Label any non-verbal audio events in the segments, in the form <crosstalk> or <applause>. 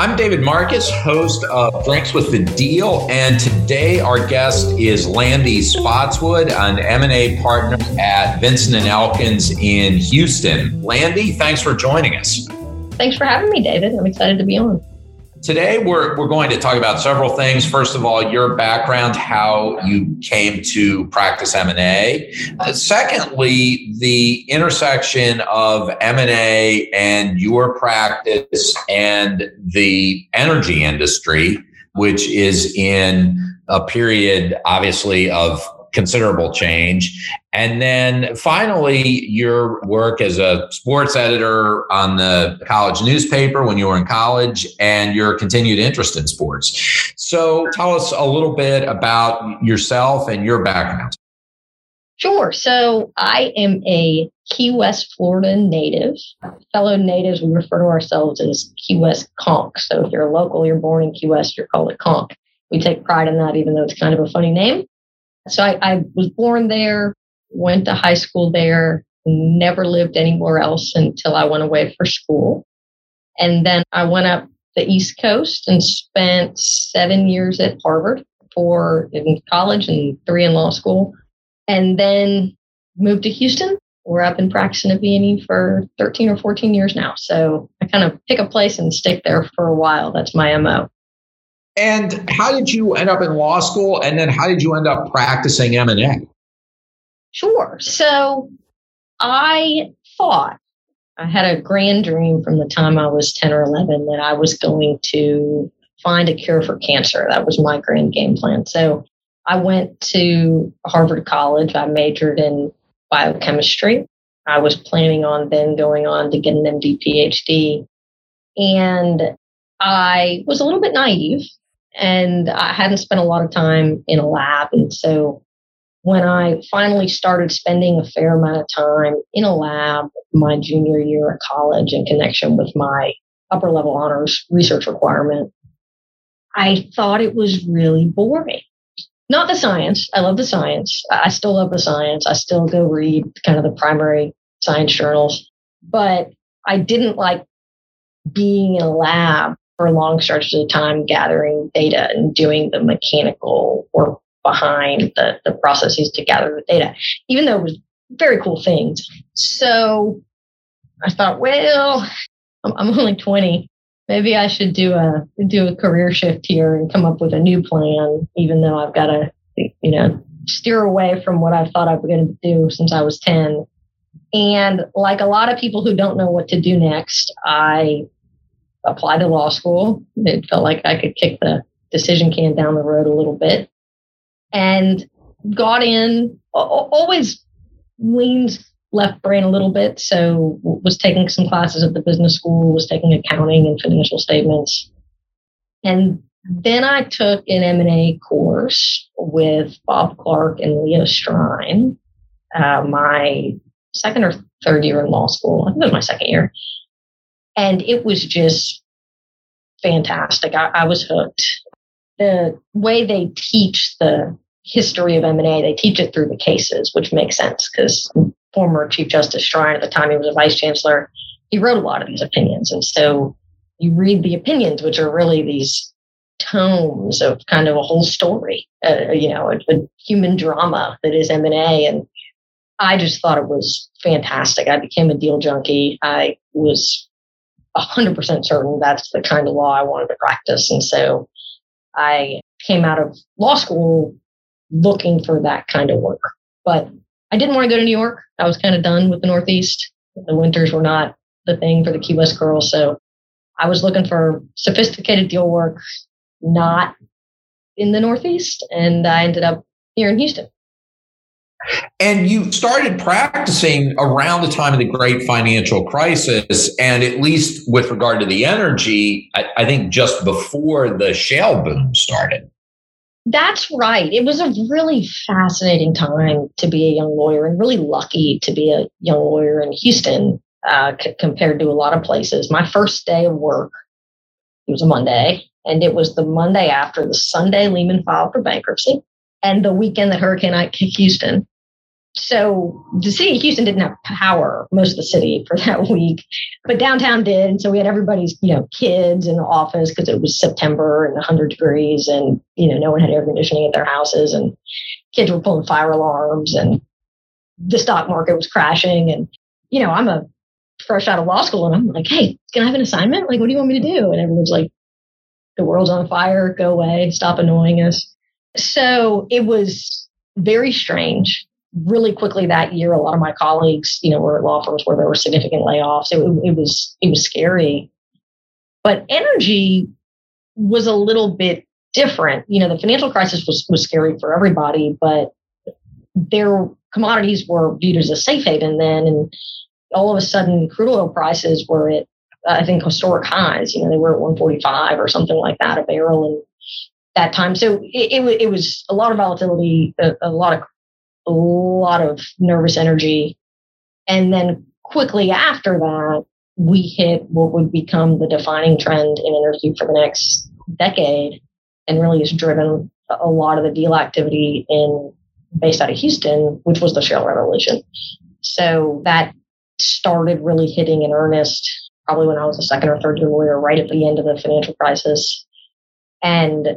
I'm David Marcus, host of Drinks with the Deal, and today our guest is Lande Spottswood, an M&A partner at Vinson and Elkins in Houston. Landy, thanks for joining us. Thanks for having me, David. I'm excited to be on. Today, we're, we're going to talk about several things. First of all, your background, how you came to practice M&A. Uh, secondly, the intersection of M&A and your practice and the energy industry, which is in a period, obviously, of considerable change. And then finally, your work as a sports editor on the college newspaper when you were in college and your continued interest in sports. So tell us a little bit about yourself and your background. Sure. So I am a Key West, Florida native. Fellow natives, we refer to ourselves as Key West conch. So if you're a local, you're born in Key West, you're called a conch. We take pride in that, even though it's kind of a funny name. So I, I was born there, went to high school there, never lived anywhere else until I went away for school. And then I went up the East Coast and spent seven years at Harvard, four in college and three in law school. And then moved to Houston, where I've been practicing at V&E for 13 or 14 years now. So I kind of pick a place and stick there for a while. That's my MO. And how did you end up in law school? And then how did you end up practicing M&A? Sure. So I thought I had a grand dream from the time I was 10 or 11 that I was going to find a cure for cancer. That was my grand game plan. So I went to Harvard College. I majored in biochemistry. I was planning on then going on to get an MD PhD. And I was a little bit naive and I hadn't spent a lot of time in a lab. And so when I finally started spending a fair amount of time in a lab my junior year of college in connection with my upper level honors research requirement, I thought it was really boring. Not the science. I love the science. I still love the science. I still go read kind of the primary science journals, but I didn't like being in a lab for long stretches of time gathering data and doing the mechanical work behind the, the processes to gather the data, even though it was very cool things. So I thought, well, I'm, I'm only 20. Maybe I should do a do a career shift here and come up with a new plan, even though I've got to, you know, steer away from what I thought I was going to do since I was 10. And like a lot of people who don't know what to do next, I applied to law school. It felt like I could kick the decision can down the road a little bit and got in, always leaned left brain a little bit. So was taking some classes at the business school, was taking accounting and financial statements. And then I took an M&A course with Bob Clark and Leo Strine, uh, my second or third year in law school. I think it was my second year. And it was just fantastic. I, I was hooked the way they teach the history of M&A, they teach it through the cases, which makes sense because former Chief Justice Strine, at the time he was a vice chancellor, he wrote a lot of these opinions. And so you read the opinions, which are really these tomes of kind of a whole story, uh, you know, a, a, human drama that is M&A. And I just thought it was fantastic. I became a deal junkie. I was 100% certain that's the kind of law I wanted to practice. And so I came out of law school looking for that kind of work. But I didn't want to go to New York. I was kind of done with the Northeast. The winters were not the thing for the Key West girls. So I was looking for sophisticated deal work, not in the Northeast. And I ended up here in Houston. And you started practicing around the time of the great financial crisis, and at least with regard to the energy, I, I, think just before the shale boom started. That's right. It was a really fascinating time to be a young lawyer and really lucky to be a young lawyer in Houston uh, c- compared to a lot of places. My first day of work, it was a Monday, and it was the Monday after the Sunday Lehman filed for bankruptcy and the weekend that Hurricane Ike hit Houston. So the city of Houston didn't have power, most of the city for that <laughs> week, but downtown did. And so we had everybody's, you know, kids in the office because it was September and 100 degrees and, you know, no one had air conditioning at their houses and kids were pulling fire alarms and the stock market was crashing. And, you know, I'm a fresh out of law school and I'm like, hey, can I have an assignment? Like, what do you want me to do? And everyone's like, the world's on fire, go away, stop annoying us. So it was very strange. Really quickly that year, a lot of my colleagues, you know, were at law firms where there were significant layoffs. It, it was it was scary, but energy was a little bit different. You know, the financial crisis was was scary for everybody, but their commodities were viewed as a safe haven then, and all of a sudden, crude oil prices were at I think historic highs. You know, they were at 145 or something like that a barrel, and that time. So it, it, it was a lot of volatility, a, a, lot of a lot of nervous energy, and then quickly after that, we hit what would become the defining trend in energy for the next decade, and really has driven a lot of the deal activity in based out of Houston, which was the shale revolution. So that started really hitting in earnest probably when I was a second or third year lawyer, right at the end of the financial crisis. And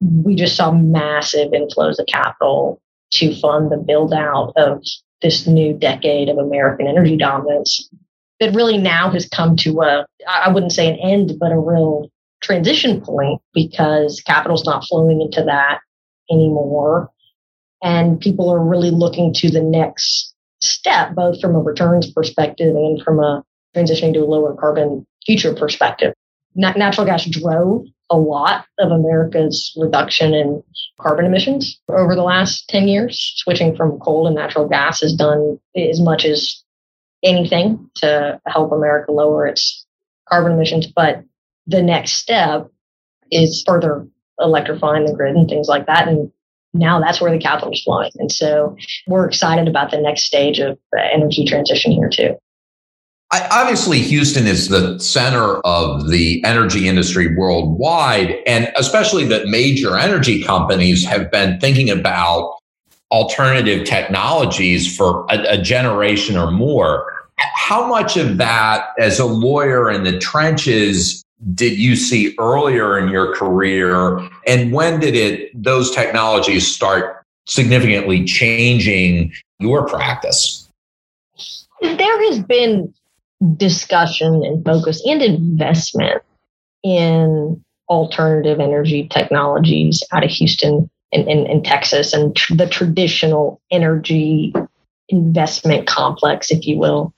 we just saw massive inflows of capital to fund the build out of this new decade of American energy dominance that really now has come to a, I wouldn't say an end, but a real transition point because capital's not flowing into that anymore. And people are really looking to the next step, both from a returns perspective and from a transitioning to a lower carbon future perspective. natural gas drove a lot of America's reduction in carbon emissions over the last 10 years. Switching from coal to natural gas has done as much as anything to help America lower its carbon emissions. But the next step is further electrifying the grid and things like that. And now that's where the capital is flowing. And so we're excited about the next stage of energy transition here too. I, obviously, Houston is the center of the energy industry worldwide, and especially that major energy companies have been thinking about alternative technologies for a, a generation or more. How much of that, as a lawyer in the trenches, did you see earlier in your career, and when did it those technologies start significantly changing your practice? There has been discussion and focus and investment in alternative energy technologies out of Houston and, and, and Texas and tr- the traditional energy investment complex, if you will,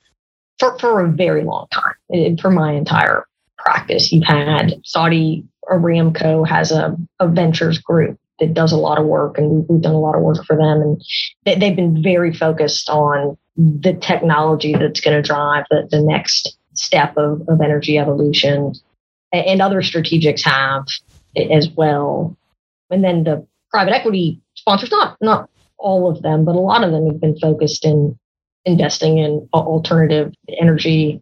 for, for a very long time, it, for my entire practice. You've had Saudi Aramco has a, a ventures group that does a lot of work, and we've done a lot of work for them, and they, they've been very focused on the technology that's going to drive the, the next step of, of energy evolution. And other strategics have as well. And then the private equity sponsors, not not all of them, but a lot of them have been focused in investing in alternative energy,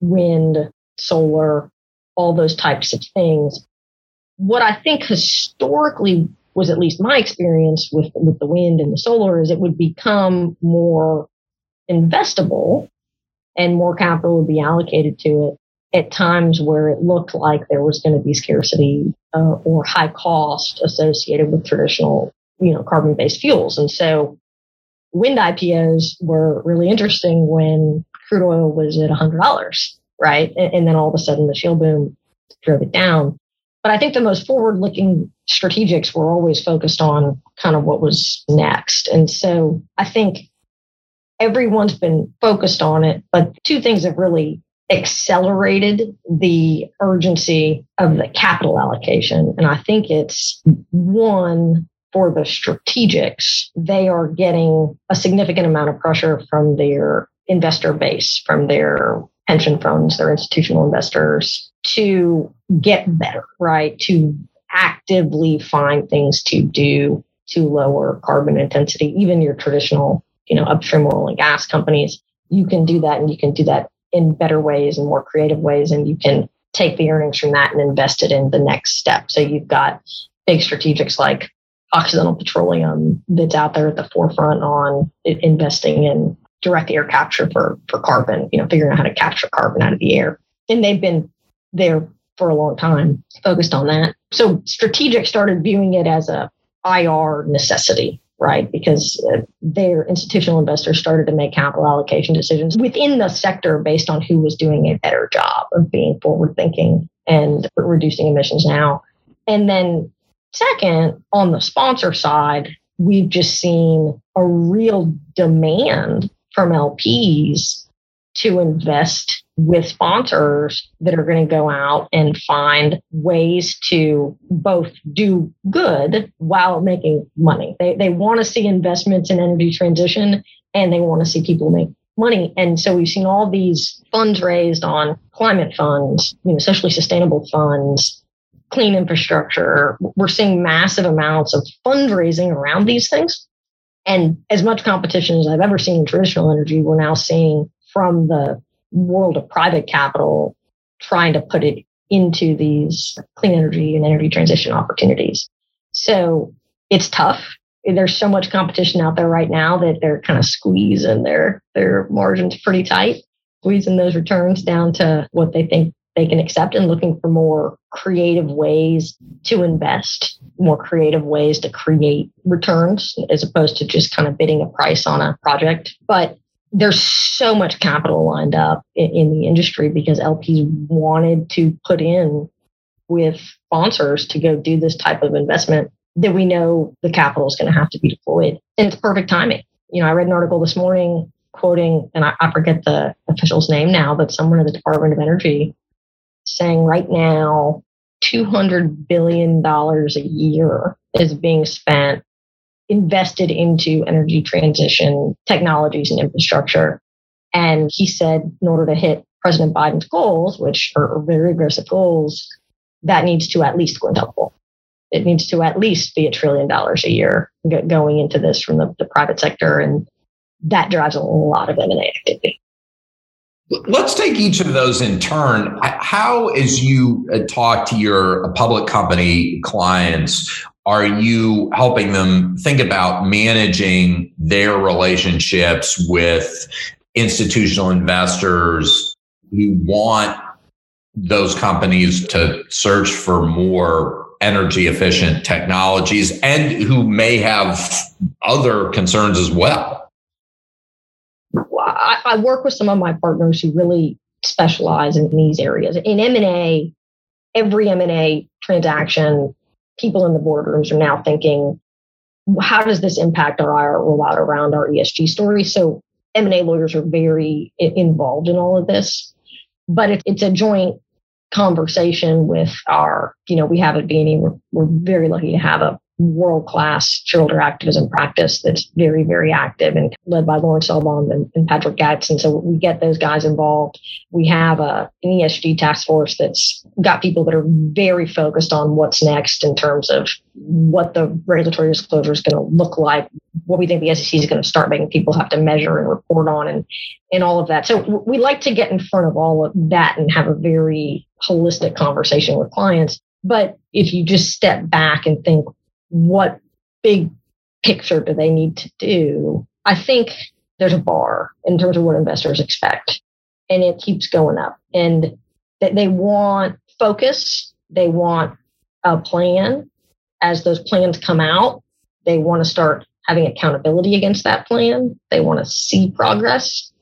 wind, solar, all those types of things. What I think historically was at least my experience with with the wind and the solar is it would become more investable and more capital would be allocated to it at times where it looked like there was going to be scarcity uh, or high cost associated with traditional, you know, carbon based fuels. And so wind IPOs were really interesting when crude oil was at $100, right? And, and then all of a sudden the shale boom drove it down. But I think the most forward looking strategics were always focused on kind of what was next. And so I think everyone's been focused on it, but two things have really accelerated the urgency of the capital allocation. And I think it's one for the strategics, they are getting a significant amount of pressure from their investor base, from their pension funds, their institutional investors to get better, right? To actively find things to do to lower carbon intensity, even your traditional you know, upstream oil and gas companies, you can do that and you can do that in better ways and more creative ways. And you can take the earnings from that and invest it in the next step. So you've got big strategics like Occidental Petroleum that's out there at the forefront on investing in direct air capture for, for carbon, you know, figuring out how to capture carbon out of the air. And they've been there for a long time, focused on that. So strategic started viewing it as a IR necessity, right? Because uh, their institutional investors started to make capital allocation decisions within the sector based on who was doing a better job of being forward thinking and reducing emissions now. And then second, on the sponsor side, we've just seen a real demand from LPs to invest with sponsors that are going to go out and find ways to both do good while making money. They, they want to see investments in energy transition and they want to see people make money. And so we've seen all these funds raised on climate funds, you know, socially sustainable funds, clean infrastructure. We're seeing massive amounts of fundraising around these things. And as much competition as I've ever seen in traditional energy, we're now seeing from the world of private capital trying to put it into these clean energy and energy transition opportunities. So it's tough. There's so much competition out there right now that they're kind of squeezing their their margins pretty tight, squeezing those returns down to what they think they can accept and looking for more creative ways to invest, more creative ways to create returns as opposed to just kind of bidding a price on a project. But there's so much capital lined up in, in, the industry because LPs wanted to put in with sponsors to go do this type of investment that we know the capital is going to have to be deployed. And it's perfect timing. You know, I read an article this morning quoting, and I, I forget the official's name now, but someone in the Department of Energy saying right now $200 billion a year is being spent invested into energy transition technologies and infrastructure. And he said, in order to hit President Biden's goals, which are very aggressive goals, that needs to at least quintuple. It needs to at least be a trillion dollars a year going into this from the, the private sector. And that drives a lot of M&A activity. Let's take each of those in turn. How, as you uh, talk to your public company clients, are you helping them think about managing their relationships with institutional investors who want those companies to search for more energy efficient technologies and who may have other concerns as well? I, work with some of my partners who really specialize in these areas. In M&A, every M&A transaction people in the boardrooms are now thinking, how does this impact our IR rollout around our ESG story? So M&A lawyers are very involved in all of this, but it, it's a joint conversation with our, you know, we have at V&E, we're, we're very lucky to have a world class shareholder activism practice that's very, very active and led by Lawrence Elbaum and, and Patrick And So we get those guys involved. We have a, an ESG task force that's got people that are very focused on what's next in terms of what the regulatory disclosure is going to look like, what we think the SEC is going to start making people have to measure and report on and, and all of that. So we like to get in front of all of that and have a very holistic conversation with clients. But if you just step back and think, what big picture do they need to do? I think there's a bar in terms of what investors expect, and it keeps going up. And they want focus, they want a plan. As those plans come out, they want to start having accountability against that plan. They want to see progress.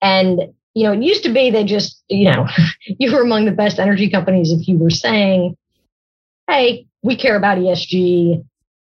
And, you know, it used to be they just, you know, <laughs> you were among the best energy companies if you were saying, hey, we care about ESG.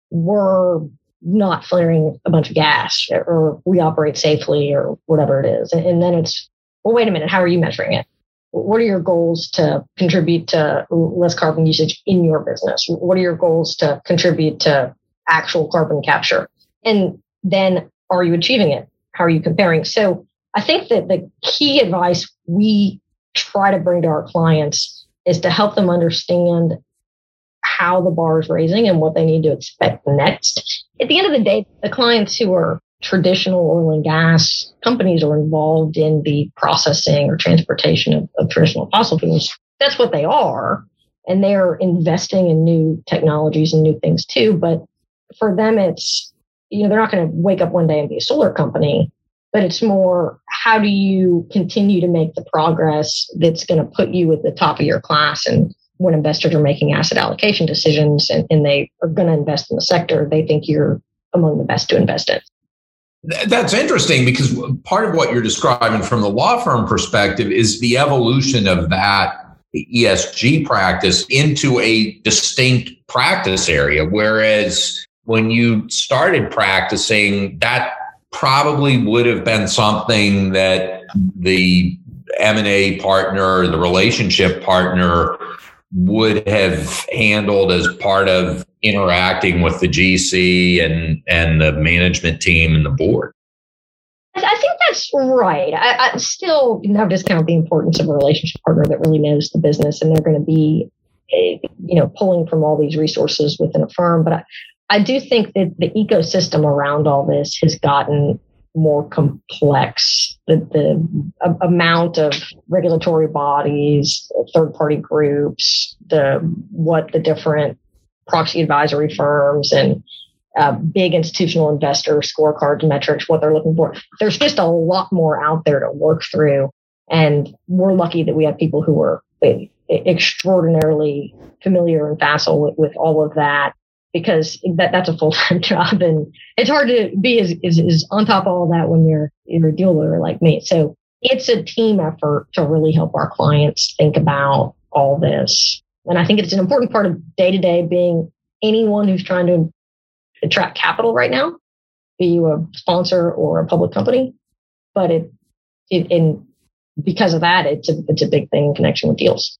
We're not flaring a bunch of gas or we operate safely or whatever it is. And then it's, well, wait a minute, how are you measuring it? What are your goals to contribute to less carbon usage in your business? What are your goals to contribute to actual carbon capture? And then are you achieving it? How are you comparing? So I think that the key advice we try to bring to our clients is to help them understand how the bar is raising and what they need to expect next. At the end of the day, the clients who are traditional oil and gas companies are involved in the processing or transportation of, of traditional fossil fuels. That's what they are. And they're investing in new technologies and new things too. But for them, it's, you know, they're not going to wake up one day and be a solar company, but it's more how do you continue to make the progress that's going to put you at the top of your class and when investors are making asset allocation decisions and, and they are going to invest in the sector, they think you're among the best to invest in. That's interesting because part of what you're describing from the law firm perspective is the evolution of that ESG practice into a distinct practice area. Whereas when you started practicing, that probably would have been something that the M&A partner, the relationship partner would have handled as part of interacting with the GC and and the management team and the board. I think that's right. I, I still never discount the importance of a relationship partner that really knows the business, and they're going to be, eh, you know, pulling from all these resources within a firm. But I, I do think that the ecosystem around all this has gotten more complex. The, the amount of regulatory bodies, third party groups, the what the different proxy advisory firms and uh, big institutional investor scorecards, metrics, what they're looking for. There's just a lot more out there to work through. And we're lucky that we have people who are extraordinarily familiar and facile with, with all of that because that, that's a full time <laughs> job and it's hard to be as, as, on top of all that when you're, you're a dealer like me. So it's a team effort to really help our clients think about all this. And I think it's an important part of day to day being anyone who's trying to attract capital right now, be you a sponsor or a public company. But it, it and because of that, it's a, it's a big thing in connection with deals.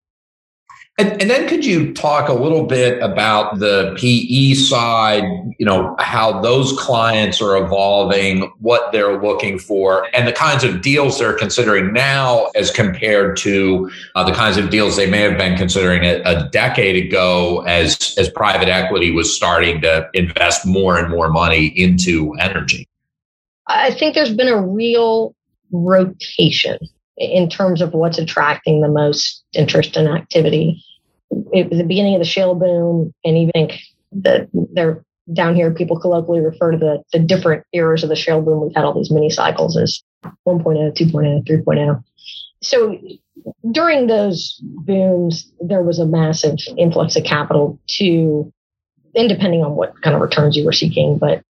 And, and, then could you talk a little bit about the PE side, you know, how those clients are evolving, what they're looking for, and the kinds of deals they're considering now as compared to uh, the kinds of deals they may have been considering a, a decade ago as, as private equity was starting to invest more and more money into energy? I think there's been a real rotation in terms of what's attracting the most interest and activity. It was the beginning of the shale boom, and even that they're down here, people colloquially refer to the, the different eras of the shale boom. We've had all these mini cycles as 1.0, 2.0, 3.0. So during those booms, there was a massive influx of capital to, and depending on what kind of returns you were seeking, but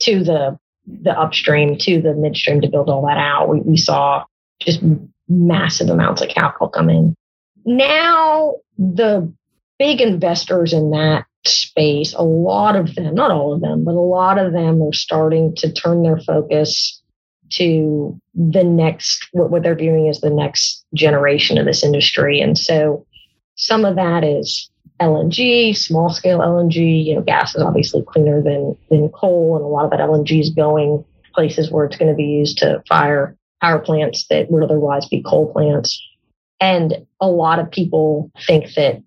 to the the upstream, to the midstream to build all that out. We, we saw just massive amounts of capital come in. Now, the big investors in that space, a lot of them, not all of them, but a lot of them are starting to turn their focus to the next, what, what they're viewing as the next generation of this industry. And so some of that is LNG, small scale LNG. You know, gas is obviously cleaner than, than coal, and a lot of that LNG is going places where it's going to be used to fire power plants that would otherwise be coal plants. And a lot of people think that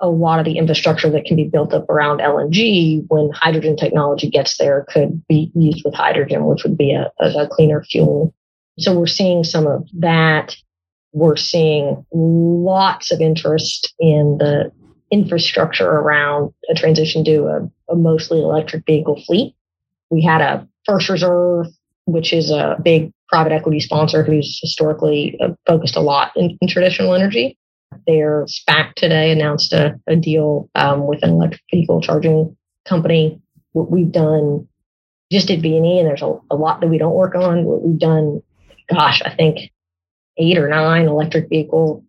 a lot of the infrastructure that can be built up around LNG when hydrogen technology gets there could be used with hydrogen, which would be a, a cleaner fuel. So we're seeing some of that. We're seeing lots of interest in the infrastructure around a transition to a, a mostly electric vehicle fleet. We had a First Reserve, which is a big private equity sponsor who's historically uh, focused a lot in, in traditional energy. Their SPAC today announced a, a deal um, with an electric vehicle charging company. What we've done just at V&E, and there's a, a lot that we don't work on. What we've done, gosh, I think eight or nine electric vehicle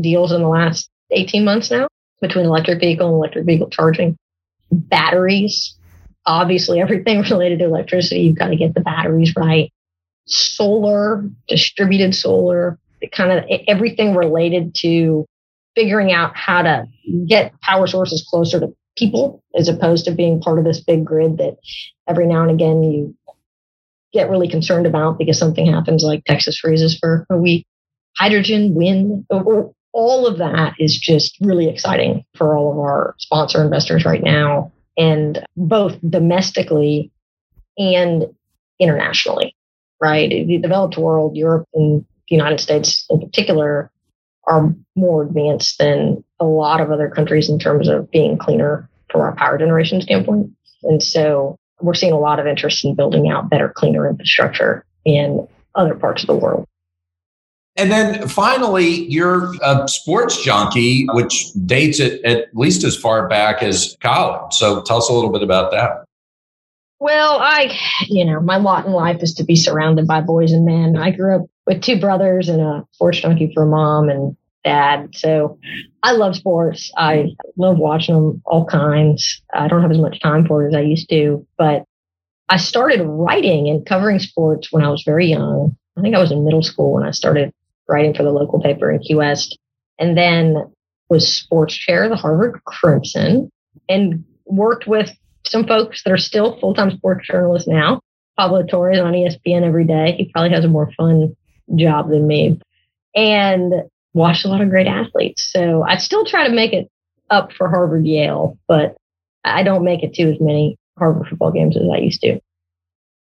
deals in the last 18 months now between electric vehicle and electric vehicle charging. Batteries, obviously everything <laughs> related to electricity, you've got to get the batteries right solar, distributed solar, kind of everything related to figuring out how to get power sources closer to people as opposed to being part of this big grid that every now and again you get really concerned about because something happens like Texas freezes for a week. Hydrogen, wind, all of that is just really exciting for all of our sponsor investors right now, and both domestically and internationally right? The developed world, Europe and the United States in particular, are more advanced than a lot of other countries in terms of being cleaner from our power generation standpoint. And so we're seeing a lot of interest in building out better, cleaner infrastructure in other parts of the world. And then finally, you're a sports junkie, which dates it at least as far back as college. So tell us a little bit about that. Well, I, you know, my lot in life is to be surrounded by boys and men. I grew up with two brothers and a sports donkey for a mom and dad. So I love sports. I love watching them all kinds. I don't have as much time for it as I used to, but I started writing and covering sports when I was very young. I think I was in middle school when I started writing for the local paper in Key West, and then was sports chair of the Harvard Crimson and worked with some folks that are still full time sports journalists now. Pablo Torre's on ESPN every day. He probably has a more fun job than me. And watched a lot of great athletes. So I still try to make it up for Harvard Yale, but I don't make it to as many Harvard football games as I used to.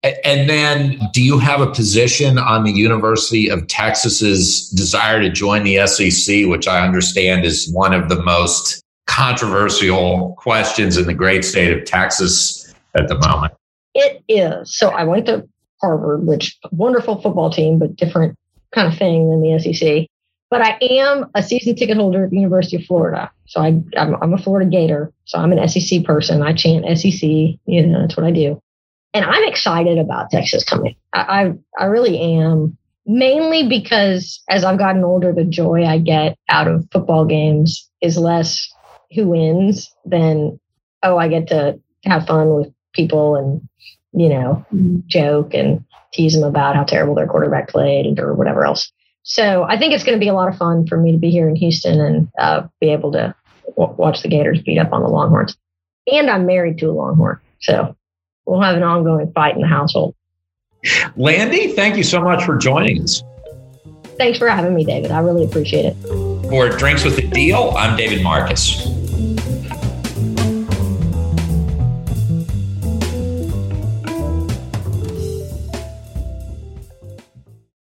And then, do you have a position on the University of Texas's desire to join the SEC, which I understand is one of the most controversial questions in the great state of Texas at the moment? It is. So I went to Harvard, which wonderful football team, but different kind of thing than the SEC. But I am a season ticket holder at the University of Florida. So I, I'm, I'm a Florida Gator. So I'm an SEC person. I chant SEC. You know, that's what I do. And I'm excited about Texas coming. I, I, I really am, mainly because as I've gotten older, the joy I get out of football games is less who wins than, oh, I get to have fun with people and, you know, joke and tease them about how terrible their quarterback played or whatever else. So I think it's going to be a lot of fun for me to be here in Houston and uh, be able to w- watch the Gators beat up on the Longhorns. And I'm married to a Longhorn, so we'll have an ongoing fight in the household. Lande, thank you so much for joining us. Thanks for having me, David. I really appreciate it. For Drinks with the Deal, I'm David Marcus.